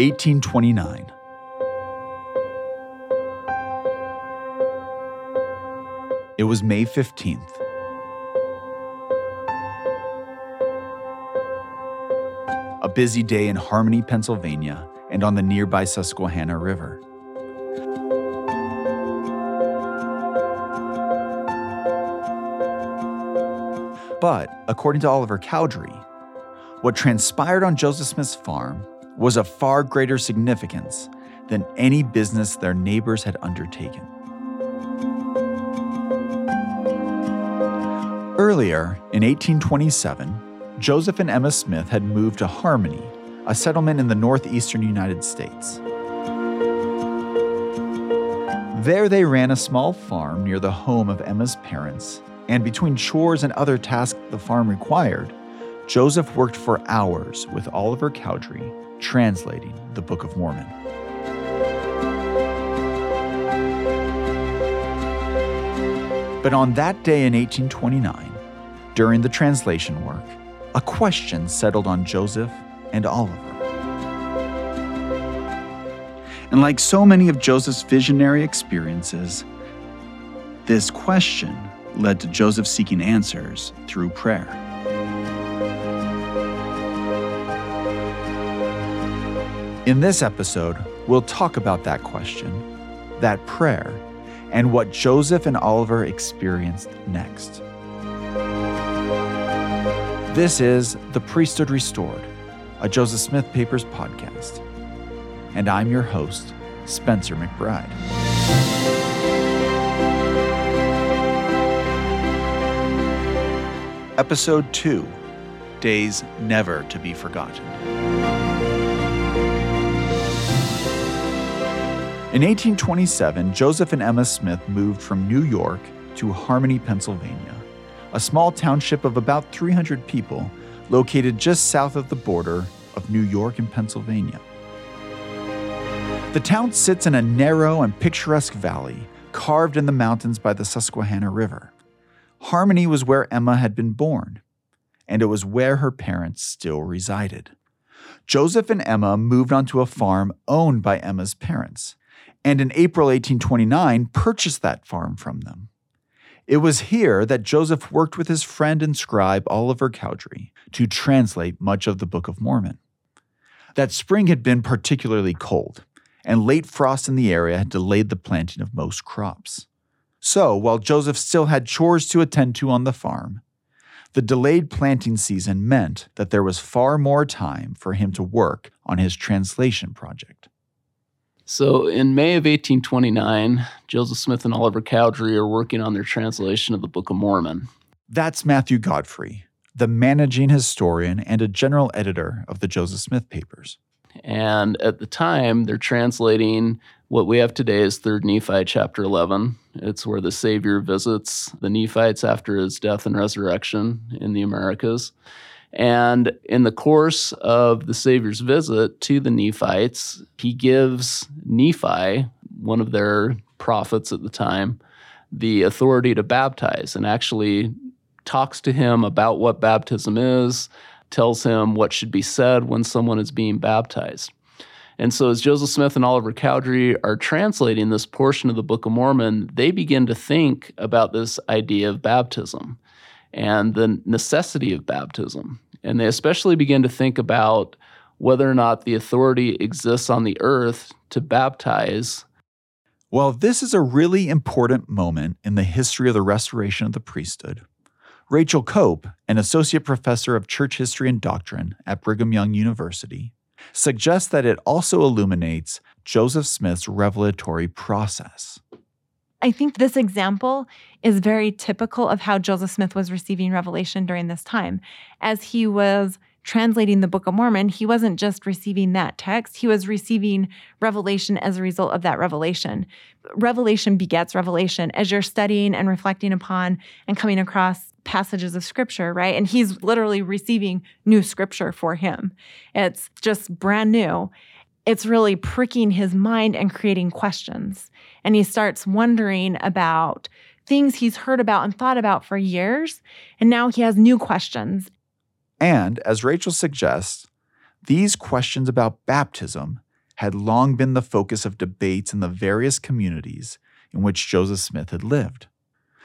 1829. It was May 15th. A busy day in Harmony, Pennsylvania, and on the nearby Susquehanna River. But, according to Oliver Cowdery, what transpired on Joseph Smith's farm was of far greater significance than any business their neighbors had undertaken. Earlier, in 1827, Joseph and Emma Smith had moved to Harmony, a settlement in the northeastern United States. There, they ran a small farm near the home of Emma's parents, and between chores and other tasks the farm required, Joseph worked for hours with Oliver Cowdery translating the Book of Mormon. But on that day in 1829, during the translation work, a question settled on Joseph and Oliver. And like so many of Joseph's visionary experiences, this question led to Joseph seeking answers through prayer. In this episode, we'll talk about that question, that prayer, and what Joseph and Oliver experienced next. This is The Priesthood Restored, a Joseph Smith Papers podcast. And I'm your host, Spencer McBride. Episode 2 Days Never to Be Forgotten. In 1827, Joseph and Emma Smith moved from New York to Harmony, Pennsylvania, a small township of about 300 people located just south of the border of New York and Pennsylvania. The town sits in a narrow and picturesque valley carved in the mountains by the Susquehanna River. Harmony was where Emma had been born, and it was where her parents still resided. Joseph and Emma moved onto a farm owned by Emma's parents and in April 1829 purchased that farm from them. It was here that Joseph worked with his friend and scribe Oliver Cowdery to translate much of the Book of Mormon. That spring had been particularly cold, and late frost in the area had delayed the planting of most crops. So, while Joseph still had chores to attend to on the farm, the delayed planting season meant that there was far more time for him to work on his translation project. So in May of 1829, Joseph Smith and Oliver Cowdery are working on their translation of the Book of Mormon. That's Matthew Godfrey, the managing historian and a general editor of the Joseph Smith papers. And at the time, they're translating what we have today is 3rd Nephi chapter 11. It's where the Savior visits the Nephites after his death and resurrection in the Americas. And in the course of the Savior's visit to the Nephites, he gives Nephi, one of their prophets at the time, the authority to baptize and actually talks to him about what baptism is, tells him what should be said when someone is being baptized. And so, as Joseph Smith and Oliver Cowdery are translating this portion of the Book of Mormon, they begin to think about this idea of baptism and the necessity of baptism. And they especially begin to think about whether or not the authority exists on the earth to baptize. Well, this is a really important moment in the history of the restoration of the priesthood. Rachel Cope, an associate professor of church history and doctrine at Brigham Young University, suggests that it also illuminates Joseph Smith's revelatory process. I think this example is very typical of how Joseph Smith was receiving revelation during this time. As he was translating the Book of Mormon, he wasn't just receiving that text, he was receiving revelation as a result of that revelation. Revelation begets revelation as you're studying and reflecting upon and coming across passages of scripture, right? And he's literally receiving new scripture for him. It's just brand new it's really pricking his mind and creating questions. And he starts wondering about things he's heard about and thought about for years. And now he has new questions. And as Rachel suggests, these questions about baptism had long been the focus of debates in the various communities in which Joseph Smith had lived.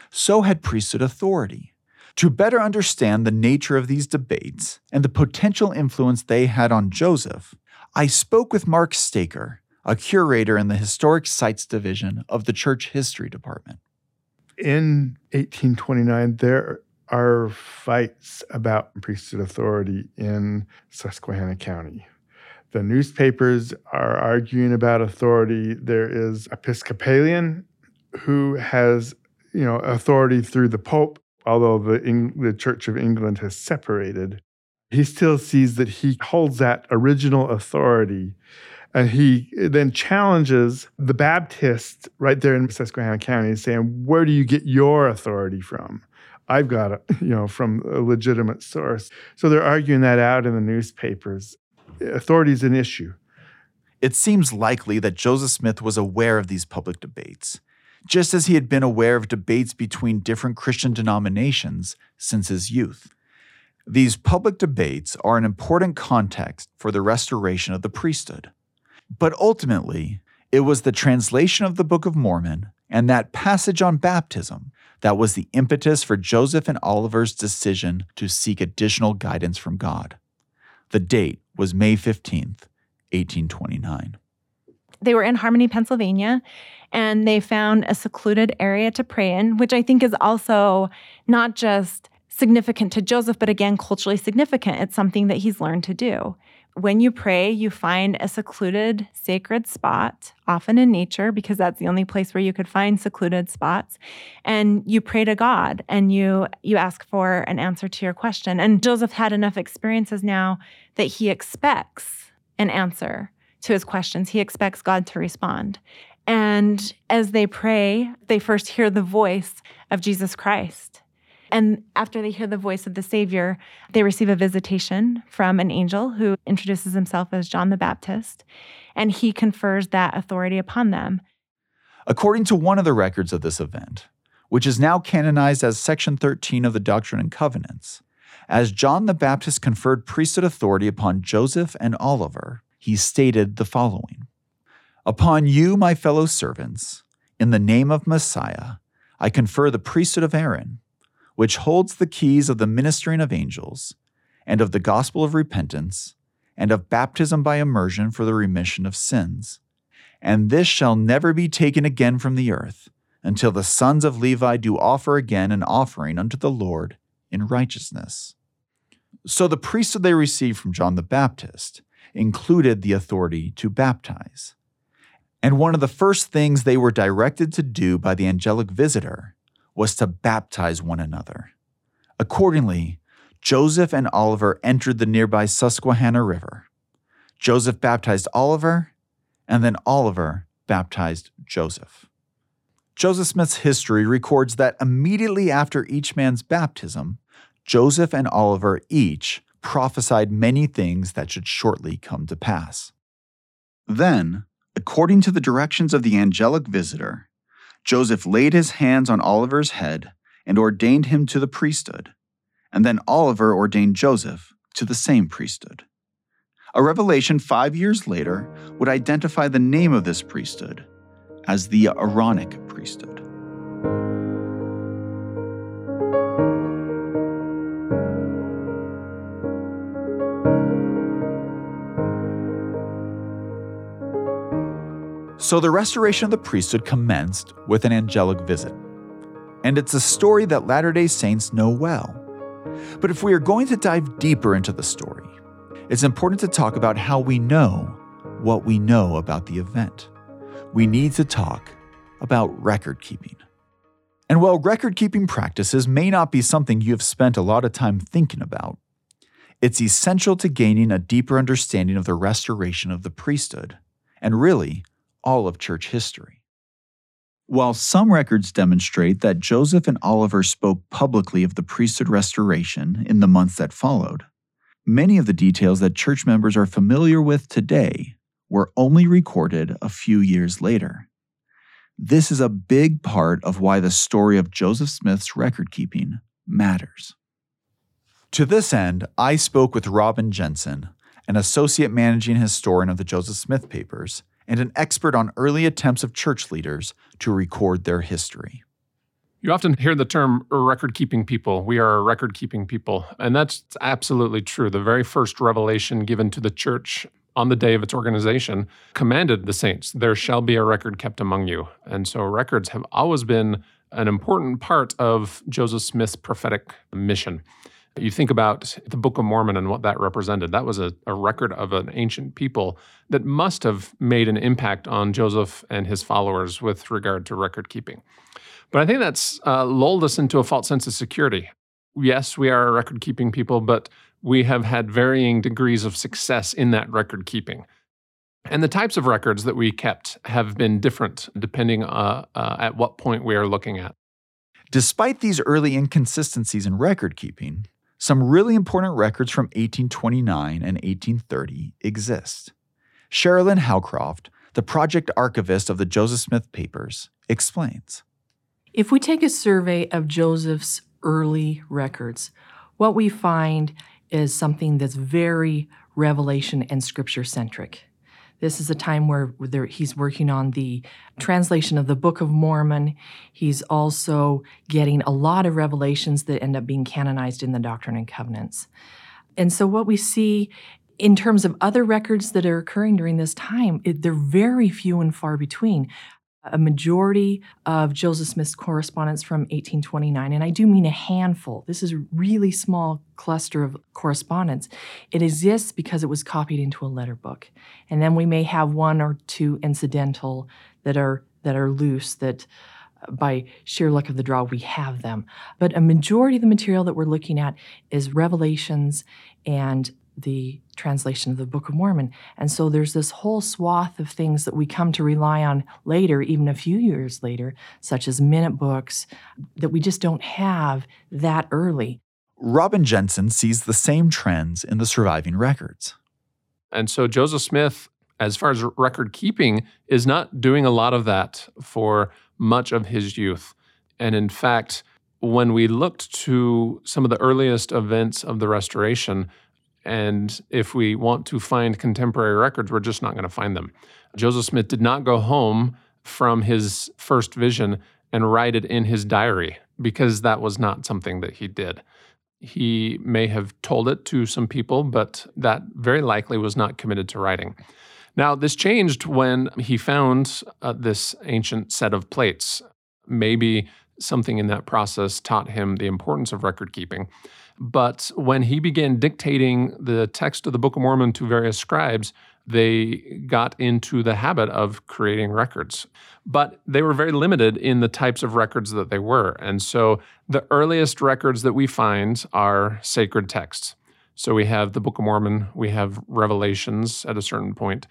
So had priesthood authority. To better understand the nature of these debates and the potential influence they had on Joseph, I spoke with Mark Staker, a curator in the Historic Sites Division of the Church History Department. In 1829, there are fights about priesthood authority in Susquehanna County. The newspapers are arguing about authority. There is Episcopalian who has, you know, authority through the Pope, although the, the Church of England has separated. He still sees that he holds that original authority and he then challenges the Baptists right there in Susquehanna County, saying, Where do you get your authority from? I've got it, you know, from a legitimate source. So they're arguing that out in the newspapers. Authority is an issue. It seems likely that Joseph Smith was aware of these public debates, just as he had been aware of debates between different Christian denominations since his youth. These public debates are an important context for the restoration of the priesthood. But ultimately, it was the translation of the Book of Mormon and that passage on baptism that was the impetus for Joseph and Oliver's decision to seek additional guidance from God. The date was May 15th, 1829. They were in Harmony, Pennsylvania, and they found a secluded area to pray in, which I think is also not just significant to Joseph, but again, culturally significant. It's something that he's learned to do when you pray, you find a secluded, sacred spot, often in nature, because that's the only place where you could find secluded spots. And you pray to God and you you ask for an answer to your question. And Joseph had enough experiences now that he expects an answer to his questions. He expects God to respond. And as they pray, they first hear the voice of Jesus Christ. And after they hear the voice of the Savior, they receive a visitation from an angel who introduces himself as John the Baptist, and he confers that authority upon them. According to one of the records of this event, which is now canonized as Section 13 of the Doctrine and Covenants, as John the Baptist conferred priesthood authority upon Joseph and Oliver, he stated the following Upon you, my fellow servants, in the name of Messiah, I confer the priesthood of Aaron which holds the keys of the ministering of angels, and of the gospel of repentance, and of baptism by immersion for the remission of sins. And this shall never be taken again from the earth, until the sons of Levi do offer again an offering unto the Lord in righteousness. So the priesthood they received from John the Baptist included the authority to baptize. And one of the first things they were directed to do by the angelic visitor was to baptize one another. Accordingly, Joseph and Oliver entered the nearby Susquehanna River. Joseph baptized Oliver, and then Oliver baptized Joseph. Joseph Smith's history records that immediately after each man's baptism, Joseph and Oliver each prophesied many things that should shortly come to pass. Then, according to the directions of the angelic visitor, Joseph laid his hands on Oliver's head and ordained him to the priesthood, and then Oliver ordained Joseph to the same priesthood. A revelation five years later would identify the name of this priesthood as the Aaronic priesthood. So the restoration of the priesthood commenced with an angelic visit. And it's a story that Latter day Saints know well. But if we are going to dive deeper into the story, it's important to talk about how we know what we know about the event. We need to talk about record keeping. And while record keeping practices may not be something you have spent a lot of time thinking about, it's essential to gaining a deeper understanding of the restoration of the priesthood, and really, all of church history. While some records demonstrate that Joseph and Oliver spoke publicly of the priesthood restoration in the months that followed, many of the details that church members are familiar with today were only recorded a few years later. This is a big part of why the story of Joseph Smith's record keeping matters. To this end, I spoke with Robin Jensen, an associate managing historian of the Joseph Smith papers, and an expert on early attempts of church leaders to record their history. You often hear the term record keeping people. We are a record keeping people. And that's absolutely true. The very first revelation given to the church on the day of its organization commanded the saints, There shall be a record kept among you. And so records have always been an important part of Joseph Smith's prophetic mission. You think about the Book of Mormon and what that represented. That was a, a, record of an ancient people that must have made an impact on Joseph and his followers with regard to record keeping. But I think that's uh, lulled us into a false sense of security. Yes, we are a record keeping people, but we have had varying degrees of success in that record keeping. And the types of records that we kept have been different depending uh, uh, at what point we are looking at. Despite these early inconsistencies in record keeping, some really important records from 1829 and 1830 exist. Sharalyn Howcroft, the project archivist of the Joseph Smith papers, explains. If we take a survey of Joseph's early records, what we find is something that's very revelation and scripture centric. This is a time where he's working on the translation of the Book of Mormon. He's also getting a lot of revelations that end up being canonized in the Doctrine and Covenants. And so, what we see in terms of other records that are occurring during this time, it, they're very few and far between a majority of Joseph Smith's correspondence from 1829, and I do mean a handful. This is a really small cluster of correspondence. It exists because it was copied into a letter book. And then we may have one or two incidental that are that are loose that uh, by sheer luck of the draw we have them. But a majority of the material that we're looking at is revelations and the translation of the Book of Mormon. And so there's this whole swath of things that we come to rely on later, even a few years later, such as minute books, that we just don't have that early. Robin Jensen sees the same trends in the surviving records. And so Joseph Smith, as far as record keeping, is not doing a lot of that for much of his youth. And in fact, when we looked to some of the earliest events of the restoration, and if we want to find contemporary records, we're just not going to find them. Joseph Smith did not go home from his first vision and write it in his diary because that was not something that he did. He may have told it to some people, but that very likely was not committed to writing. Now, this changed when he found uh, this ancient set of plates. Maybe something in that process taught him the importance of record keeping. But when he began dictating the text of the Book of Mormon to various scribes, they got into the habit of creating records. But they were very limited in the types of records that they were. And so the earliest records that we find are sacred texts. So we have the Book of Mormon, we have Revelations at a certain point,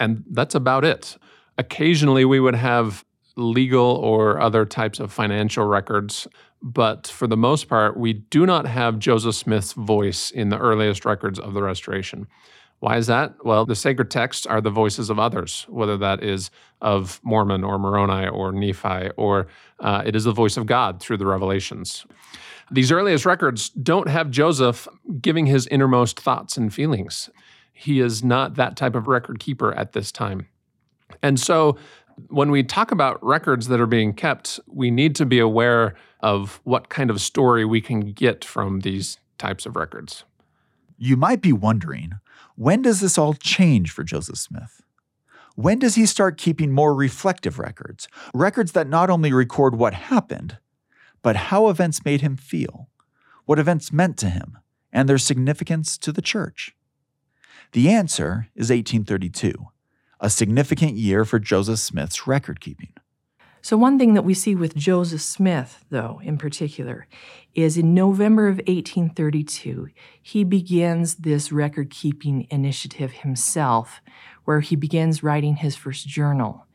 and that's about it. Occasionally, we would have legal or other types of financial records. But for the most part, we do not have Joseph Smith's voice in the earliest records of the Restoration. Why is that? Well, the sacred texts are the voices of others, whether that is of Mormon or Moroni or Nephi, or uh, it is the voice of God through the revelations. These earliest records don't have Joseph giving his innermost thoughts and feelings. He is not that type of record keeper at this time. And so when we talk about records that are being kept, we need to be aware of what kind of story we can get from these types of records. You might be wondering when does this all change for Joseph Smith? When does he start keeping more reflective records? Records that not only record what happened, but how events made him feel, what events meant to him, and their significance to the church? The answer is 1832 a significant year for Joseph Smith's record keeping. So, one thing that we see with Joseph Smith, though, in particular, is in November of 1832, he begins this record keeping initiative himself, where he begins writing his first journal.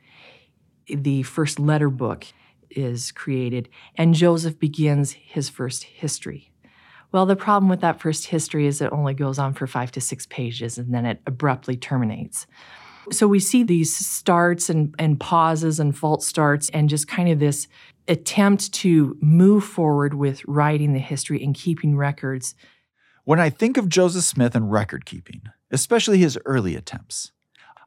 The first letter book is created, and Joseph begins his first history. Well, the problem with that first history is it only goes on for five to six pages and then it abruptly terminates. So we see these starts and, and pauses and false starts and just kind of this attempt to move forward with writing the history and keeping records. When I think of Joseph Smith and record keeping, especially his early attempts.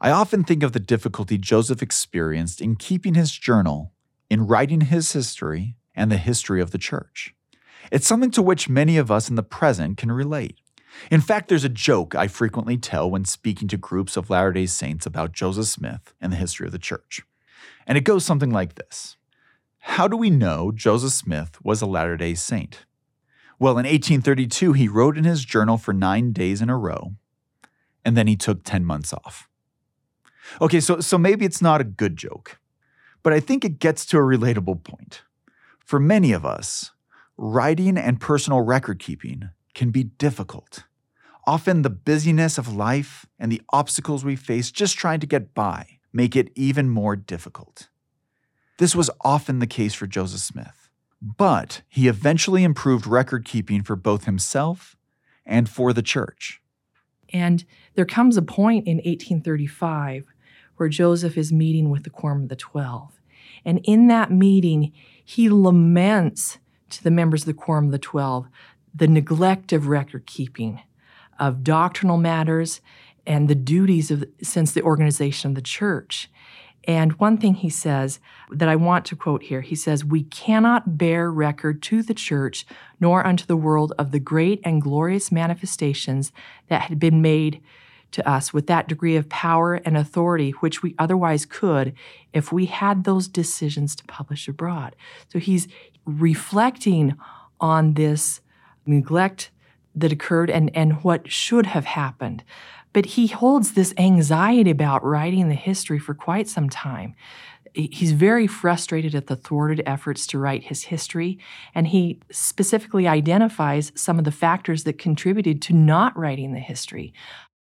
I often think of the difficulty Joseph experienced in keeping his journal, in writing his history, and the history of the church. It's something to which many of us in the present can relate. In fact, there's a joke I frequently tell when speaking to groups of Latter day Saints about Joseph Smith and the history of the church. And it goes something like this How do we know Joseph Smith was a Latter day Saint? Well, in 1832, he wrote in his journal for nine days in a row, and then he took 10 months off. Okay, so, so maybe it's not a good joke, but I think it gets to a relatable point. For many of us, writing and personal record keeping can be difficult. Often, the busyness of life and the obstacles we face just trying to get by make it even more difficult. This was often the case for Joseph Smith, but he eventually improved record keeping for both himself and for the church. And there comes a point in 1835 where Joseph is meeting with the Quorum of the Twelve. And in that meeting, he laments to the members of the Quorum of the Twelve the neglect of record keeping, of doctrinal matters, and the duties of since the organization of the church. And one thing he says that I want to quote here he says, We cannot bear record to the church nor unto the world of the great and glorious manifestations that had been made to us with that degree of power and authority which we otherwise could if we had those decisions to publish abroad. So he's reflecting on this neglect that occurred and, and what should have happened. But he holds this anxiety about writing the history for quite some time. He's very frustrated at the thwarted efforts to write his history, and he specifically identifies some of the factors that contributed to not writing the history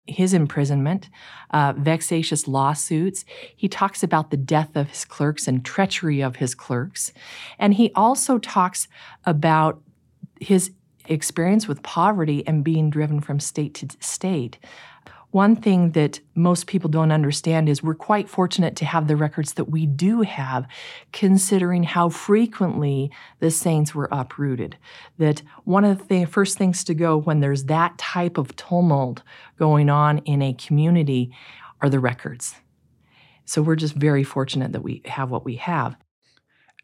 his imprisonment, uh, vexatious lawsuits. He talks about the death of his clerks and treachery of his clerks. And he also talks about his experience with poverty and being driven from state to state. One thing that most people don't understand is we're quite fortunate to have the records that we do have, considering how frequently the saints were uprooted. That one of the th- first things to go when there's that type of tumult going on in a community are the records. So we're just very fortunate that we have what we have.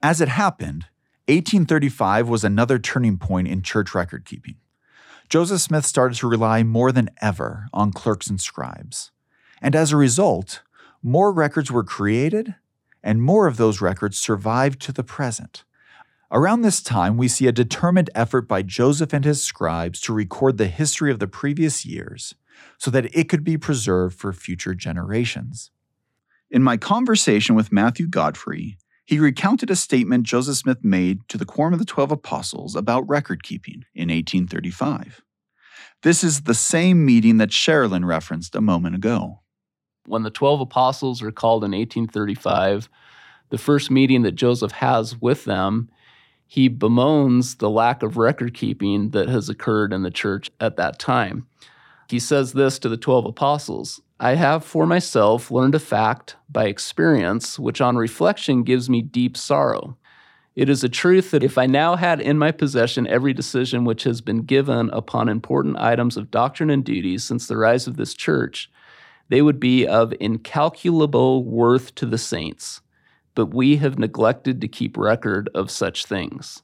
As it happened, 1835 was another turning point in church record keeping. Joseph Smith started to rely more than ever on clerks and scribes. And as a result, more records were created, and more of those records survived to the present. Around this time, we see a determined effort by Joseph and his scribes to record the history of the previous years so that it could be preserved for future generations. In my conversation with Matthew Godfrey, he recounted a statement Joseph Smith made to the Quorum of the Twelve Apostles about record keeping in 1835. This is the same meeting that Sharalyn referenced a moment ago. When the 12 apostles are called in 1835, the first meeting that Joseph has with them, he bemoans the lack of record keeping that has occurred in the church at that time. He says this to the 12 apostles I have for myself learned a fact by experience, which on reflection gives me deep sorrow. It is a truth that if I now had in my possession every decision which has been given upon important items of doctrine and duties since the rise of this church, they would be of incalculable worth to the saints. But we have neglected to keep record of such things.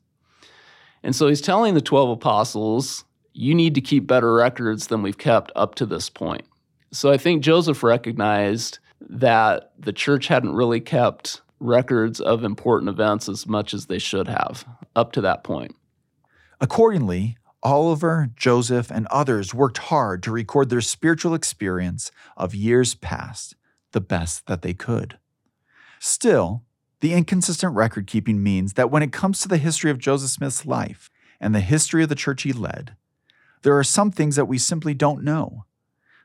And so he's telling the 12 apostles, you need to keep better records than we've kept up to this point. So I think Joseph recognized that the church hadn't really kept records of important events as much as they should have up to that point. Accordingly, Oliver, Joseph, and others worked hard to record their spiritual experience of years past the best that they could. Still, the inconsistent record keeping means that when it comes to the history of Joseph Smith's life and the history of the church he led, there are some things that we simply don't know.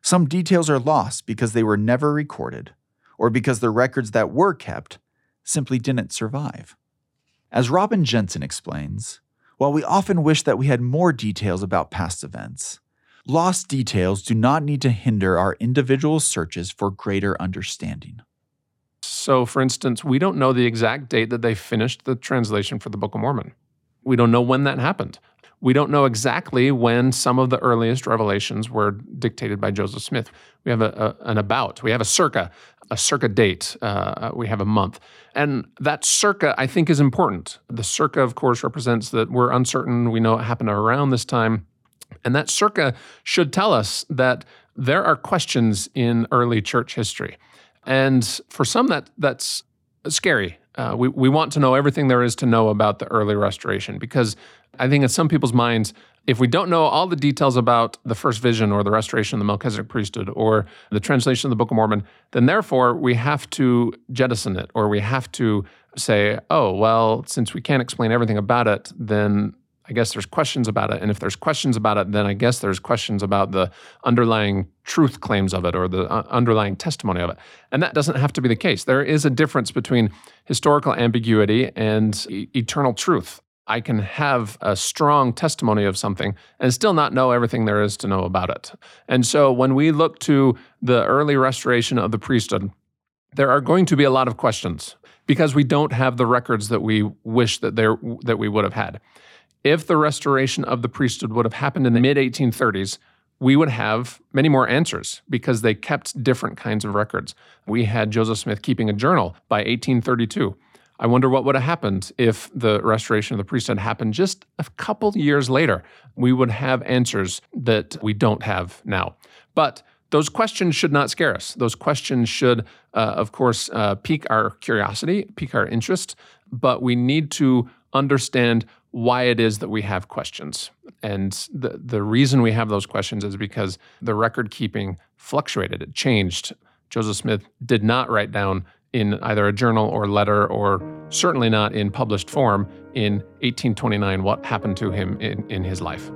Some details are lost because they were never recorded, or because the records that were kept simply didn't survive. As Robin Jensen explains, while we often wish that we had more details about past events, lost details do not need to hinder our individual searches for greater understanding. So, for instance, we don't know the exact date that they finished the translation for the Book of Mormon. We don't know when that happened. We don't know exactly when some of the earliest revelations were dictated by Joseph Smith. We have a, a an about, we have a circa, a circa date, uh, we have a month. And that circa, I think, is important. The circa, of course, represents that we're uncertain. We know it happened around this time. And that circa should tell us that there are questions in early church history. And for some, that that's scary. Uh, we, we want to know everything there is to know about the early restoration because I think in some people's minds, if we don't know all the details about the first vision or the restoration of the Melchizedek priesthood or the translation of the Book of Mormon, then therefore we have to jettison it or we have to say, oh, well, since we can't explain everything about it, then I guess there's questions about it. And if there's questions about it, then I guess there's questions about the underlying truth claims of it or the uh, underlying testimony of it. And that doesn't have to be the case. There is a difference between historical ambiguity and e- eternal truth. I can have a strong testimony of something and still not know everything there is to know about it. And so when we look to the early restoration of the priesthood, there are going to be a lot of questions because we don't have the records that we wish that there that we would have had. If the restoration of the priesthood would have happened in the mid 1830s, we would have many more answers because they kept different kinds of records. We had Joseph Smith keeping a journal by 1832. I wonder what would have happened if the restoration of the priesthood happened just a couple years later. We would have answers that we don't have now. But those questions should not scare us. Those questions should, uh, of course, uh, pique our curiosity, pique our interest, but we need to understand why it is that we have questions. And the, the reason we have those questions is because the record keeping fluctuated, it changed. Joseph Smith did not write down in either a journal or letter, or certainly not in published form in 1829 what happened to him in, in his life.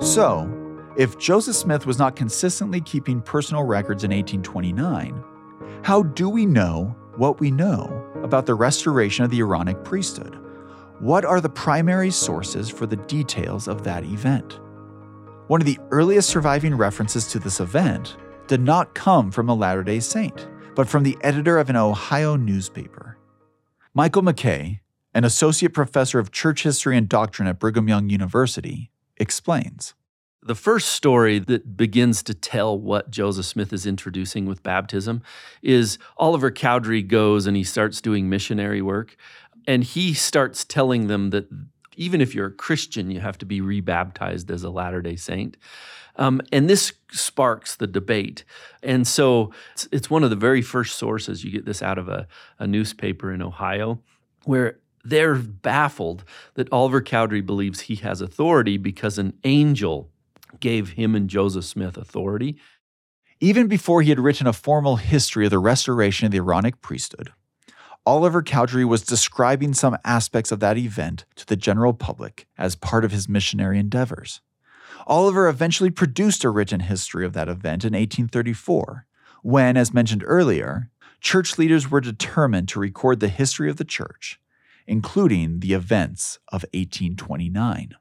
So, if Joseph Smith was not consistently keeping personal records in 1829, how do we know what we know about the restoration of the Aaronic priesthood? What are the primary sources for the details of that event? One of the earliest surviving references to this event did not come from a Latter day Saint, but from the editor of an Ohio newspaper. Michael MacKay, an associate professor of church history and doctrine at Brigham Young University, explains. The first story that begins to tell what Joseph Smith is introducing with baptism is Oliver Cowdery goes and he starts doing missionary work. And he starts telling them that even if you're a Christian, you have to be rebaptized as a Latter day Saint. Um, and this sparks the debate. And so it's, it's, one of the very first sources. You get this out of a, a newspaper in Ohio where they're baffled that Oliver Cowdery believes he has authority because an angel gave him and Joseph Smith authority. Even before he had written a formal history of the restoration of the Aaronic priesthood, Oliver Cowdery was describing some aspects of that event to the general public as part of his missionary endeavors. Oliver eventually produced a written history of that event in 1834, when, as mentioned earlier, church leaders were determined to record the history of the church, including the events of 1829.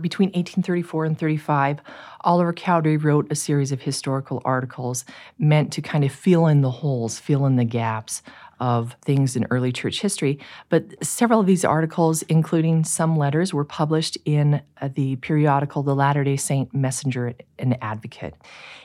Between 1834 and 35, Oliver Cowdery wrote a series of historical articles meant to kind of fill in the holes, fill in the gaps of things in early church history. But several of these articles, including some letters, were published in uh, the periodical The Latter day Saint Messenger and Advocate.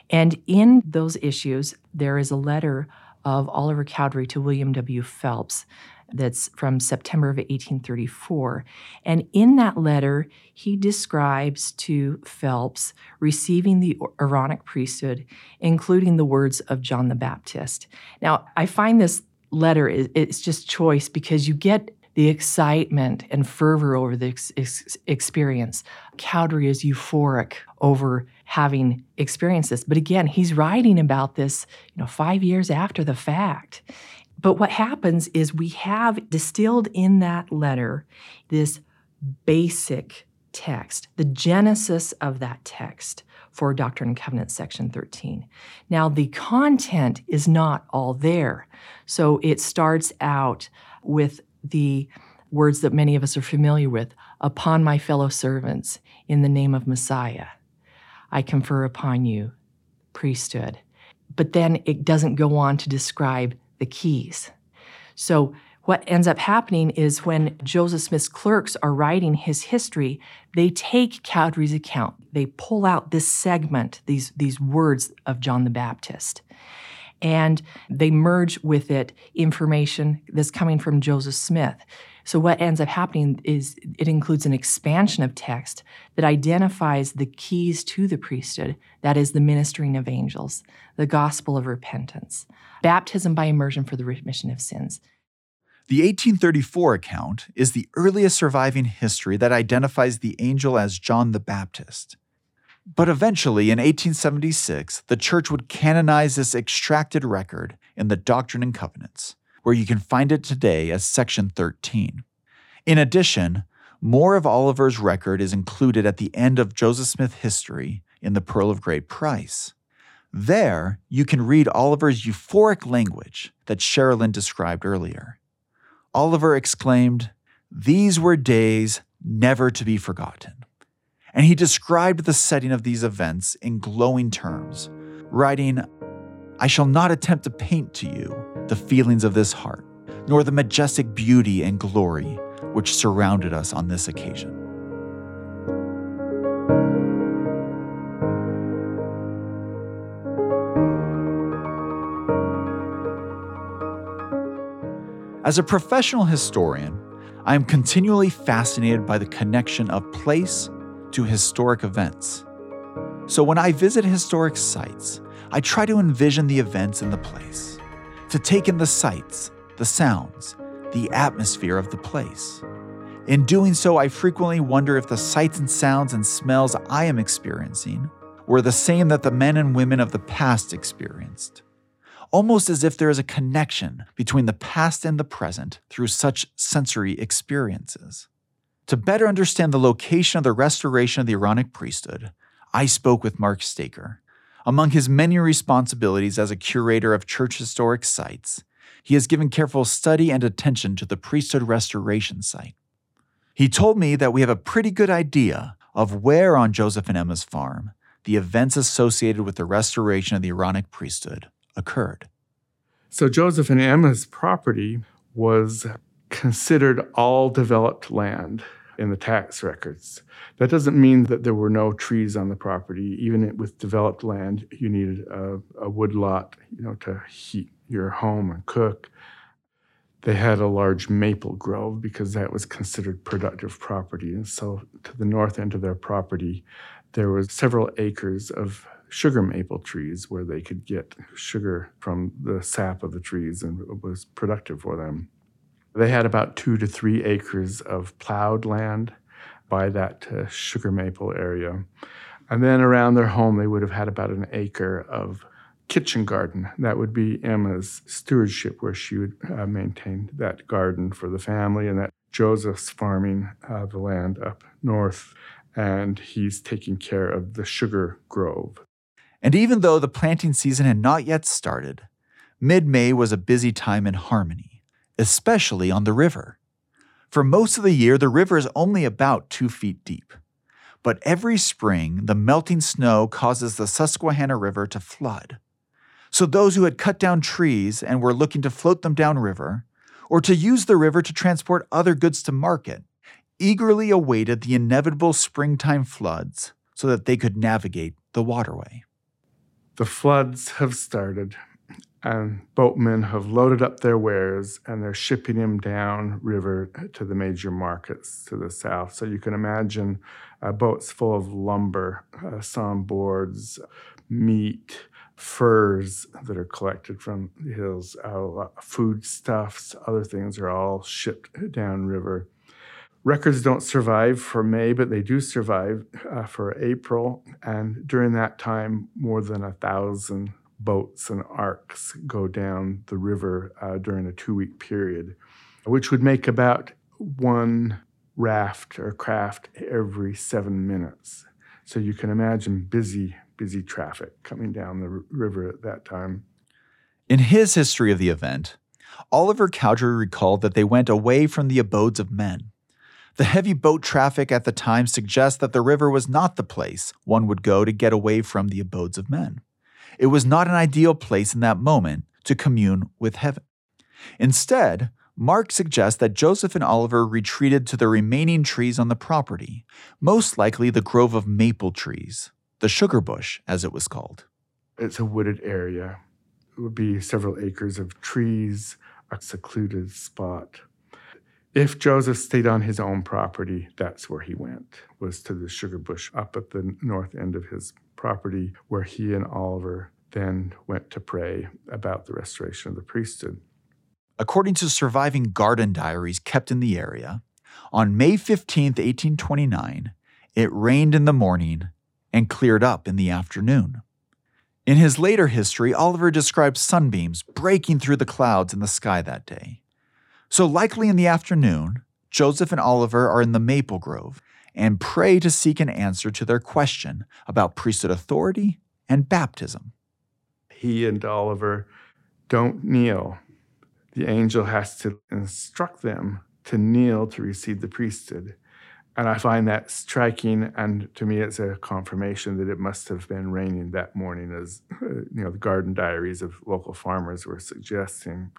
And in those issues, there is a letter of Oliver Cowdery to William W. Phelps that's from September of 1834. And in that letter, he describes to Phelps receiving the Aaronic priesthood, including the words of John the Baptist. Now, I find this letter is it's just choice because you get the excitement and fervor over the ex- ex- experience. Cowdery is euphoric over having experienced this. But again, he's writing about this, you know, five years after the fact. But what happens is we have distilled in that letter this basic text, the genesis of that text for Doctrine and Covenants, section 13. Now, the content is not all there. So it starts out with the words that many of us are familiar with upon my fellow servants in the name of Messiah. I confer upon you priesthood. But then it doesn't go on to describe the keys. So, what ends up happening is when Joseph Smith's clerks are writing his history, they take Cowdery's account. They pull out this segment, these, these words of John the Baptist, and they merge with it information that's coming from Joseph Smith. So, what ends up happening is it includes an expansion of text that identifies the keys to the priesthood that is, the ministering of angels, the gospel of repentance, baptism by immersion for the remission of sins. The 1834 account is the earliest surviving history that identifies the angel as John the Baptist. But eventually, in 1876, the church would canonize this extracted record in the Doctrine and Covenants, where you can find it today as Section 13. In addition, more of Oliver's record is included at the end of Joseph Smith history in the Pearl of Great Price. There, you can read Oliver's euphoric language that Sharalyn described earlier. Oliver exclaimed, These were days never to be forgotten. And he described the setting of these events in glowing terms, writing, I shall not attempt to paint to you the feelings of this heart, nor the majestic beauty and glory which surrounded us on this occasion. As a professional historian, I am continually fascinated by the connection of place to historic events. So when I visit historic sites, I try to envision the events in the place, to take in the sights, the sounds, the atmosphere of the place. In doing so, I frequently wonder if the sights and sounds and smells I am experiencing were the same that the men and women of the past experienced almost as if there is a connection between the past and the present through such sensory experiences. To better understand the location of the restoration of the Aaronic priesthood, I spoke with Mark Staker. Among his many responsibilities as a curator of church historic sites, he has given careful study and attention to the priesthood restoration site. He told me that we have a pretty good idea of where on Joseph and Emma's farm the events associated with the restoration of the Aaronic priesthood occurred. So Joseph and Emma's property was considered all developed land in the tax records. That doesn't mean that there were no trees on the property. Even with developed land, you needed a, a wood lot, you know, to heat your home and cook. They had a large maple grove because that was considered productive property. And so to the north end of their property, there was several acres of sugar maple trees where they could get sugar from the sap of the trees and it was productive for them. They had about two to three acres of plowed land by that uh, sugar maple area. And then around their home, they would have had about an acre of kitchen garden. That would be Emma's stewardship, where she would uh, maintain that garden for the family, and that Joseph's farming uh, the land up north, and he's taking care of the sugar grove. And even though the planting season had not yet started, mid May was a busy time in Harmony, especially on the river. For most of the year, the river is only about two feet deep. But every spring, the melting snow causes the Susquehanna River to flood. So those who had cut down trees and were looking to float them downriver, or to use the river to transport other goods to market, eagerly awaited the inevitable springtime floods so that they could navigate the waterway. The floods have started, and boatmen have loaded up their wares and they're shipping them down river to the major markets to the south. So you can imagine uh, boats full of lumber, uh, sawn boards, meat, furs that are collected from the hills, uh, foodstuffs, other things are all shipped downriver. Records don't survive for May, but they do survive uh, for April. And during that time, more than a thousand boats and arks go down the river uh, during a two week period, which would make about one raft or craft every seven minutes. So you can imagine busy, busy traffic coming down the r- river at that time. In his history of the event, Oliver Cowdery recalled that they went away from the abodes of men the heavy boat traffic at the time suggests that the river was not the place one would go to get away from the abodes of men. It was not an ideal place in that moment to commune with heaven. Instead, Mark suggests that Joseph and Oliver retreated to the remaining trees on the property, most likely the grove of maple trees, the sugar bush, as it was called. It's a wooded area. It would be several acres of trees, a secluded spot. If Joseph stayed on his own property, that's where he went, was to the sugar bush up at the north end of his property, where he and Oliver then went to pray about the restoration of the priesthood. According to surviving garden diaries kept in the area, on May 15, 1829, it rained in the morning and cleared up in the afternoon. In his later history, Oliver describes sunbeams breaking through the clouds in the sky that day. So, likely in the afternoon, Joseph and Oliver are in the maple grove and pray to seek an answer to their question about priesthood authority and baptism. He and Oliver don't kneel. The angel has to instruct them to kneel to receive the priesthood. And I find that striking, and to me, it's a confirmation that it must have been raining that morning, as you know, the garden diaries of local farmers were suggesting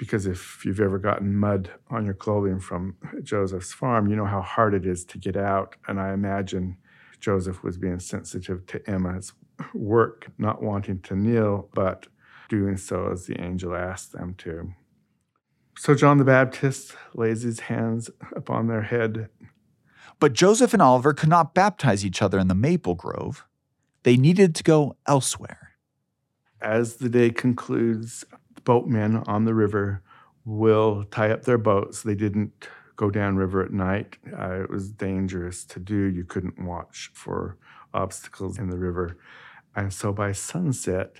because if you've ever gotten mud on your clothing from Joseph's farm, you know how hard it is to get out. And I imagine Joseph was being sensitive to Emma's work, not wanting to kneel, but doing so as the angel asked them to. So John the Baptist lays his hands upon their head. But Joseph and Oliver could not baptize each other in the maple grove. They needed to go elsewhere. As the day concludes, boatmen on the river will tie up their boats. They didn't go downriver at night. Uh, it was dangerous to do. You couldn't watch for obstacles in the river. And so by sunset,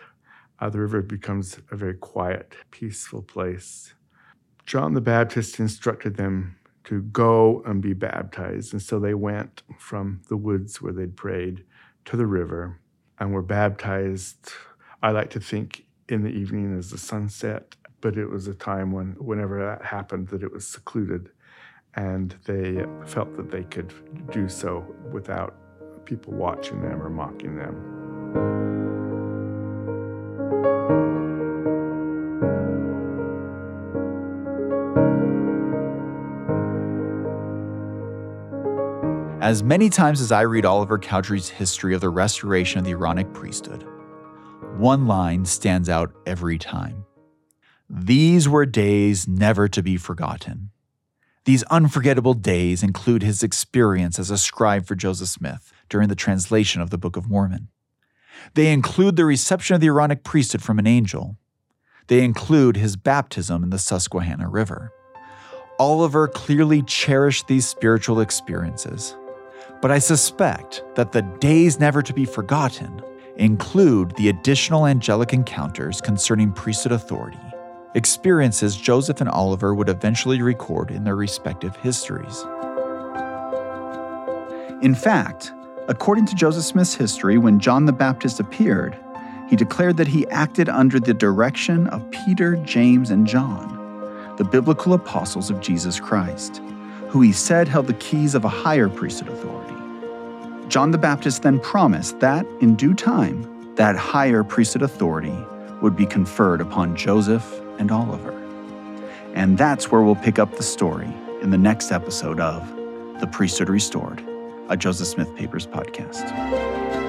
uh, the river becomes a very quiet, peaceful place. John the Baptist instructed them to go and be baptized. And so they went from the woods where they'd prayed to the river and were baptized. I like to think in the evening as the sun set, but it was a time when, whenever that happened, that it was secluded, and they felt that they could do so without people watching them or mocking them. As many times as I read Oliver Cowdery's history of the restoration of the Aaronic priesthood, one line stands out every time. These were days never to be forgotten. These unforgettable days include his experience as a scribe for Joseph Smith during the translation of the Book of Mormon. They include the reception of the Aaronic priesthood from an angel. They include his baptism in the Susquehanna River. Oliver clearly cherished these spiritual experiences, but I suspect that the days never to be forgotten include the additional angelic encounters concerning priesthood authority, experiences Joseph and Oliver would eventually record in their respective histories. In fact, according to Joseph Smith's history, when John the Baptist appeared, he declared that he acted under the direction of Peter, James, and John, the biblical apostles of Jesus Christ, who he said held the keys of a higher priesthood authority. John the Baptist then promised that, in due time, that higher priesthood authority would be conferred upon Joseph and Oliver. And that's where we'll pick up the story in the next episode of The Priesthood Restored, a Joseph Smith Papers podcast.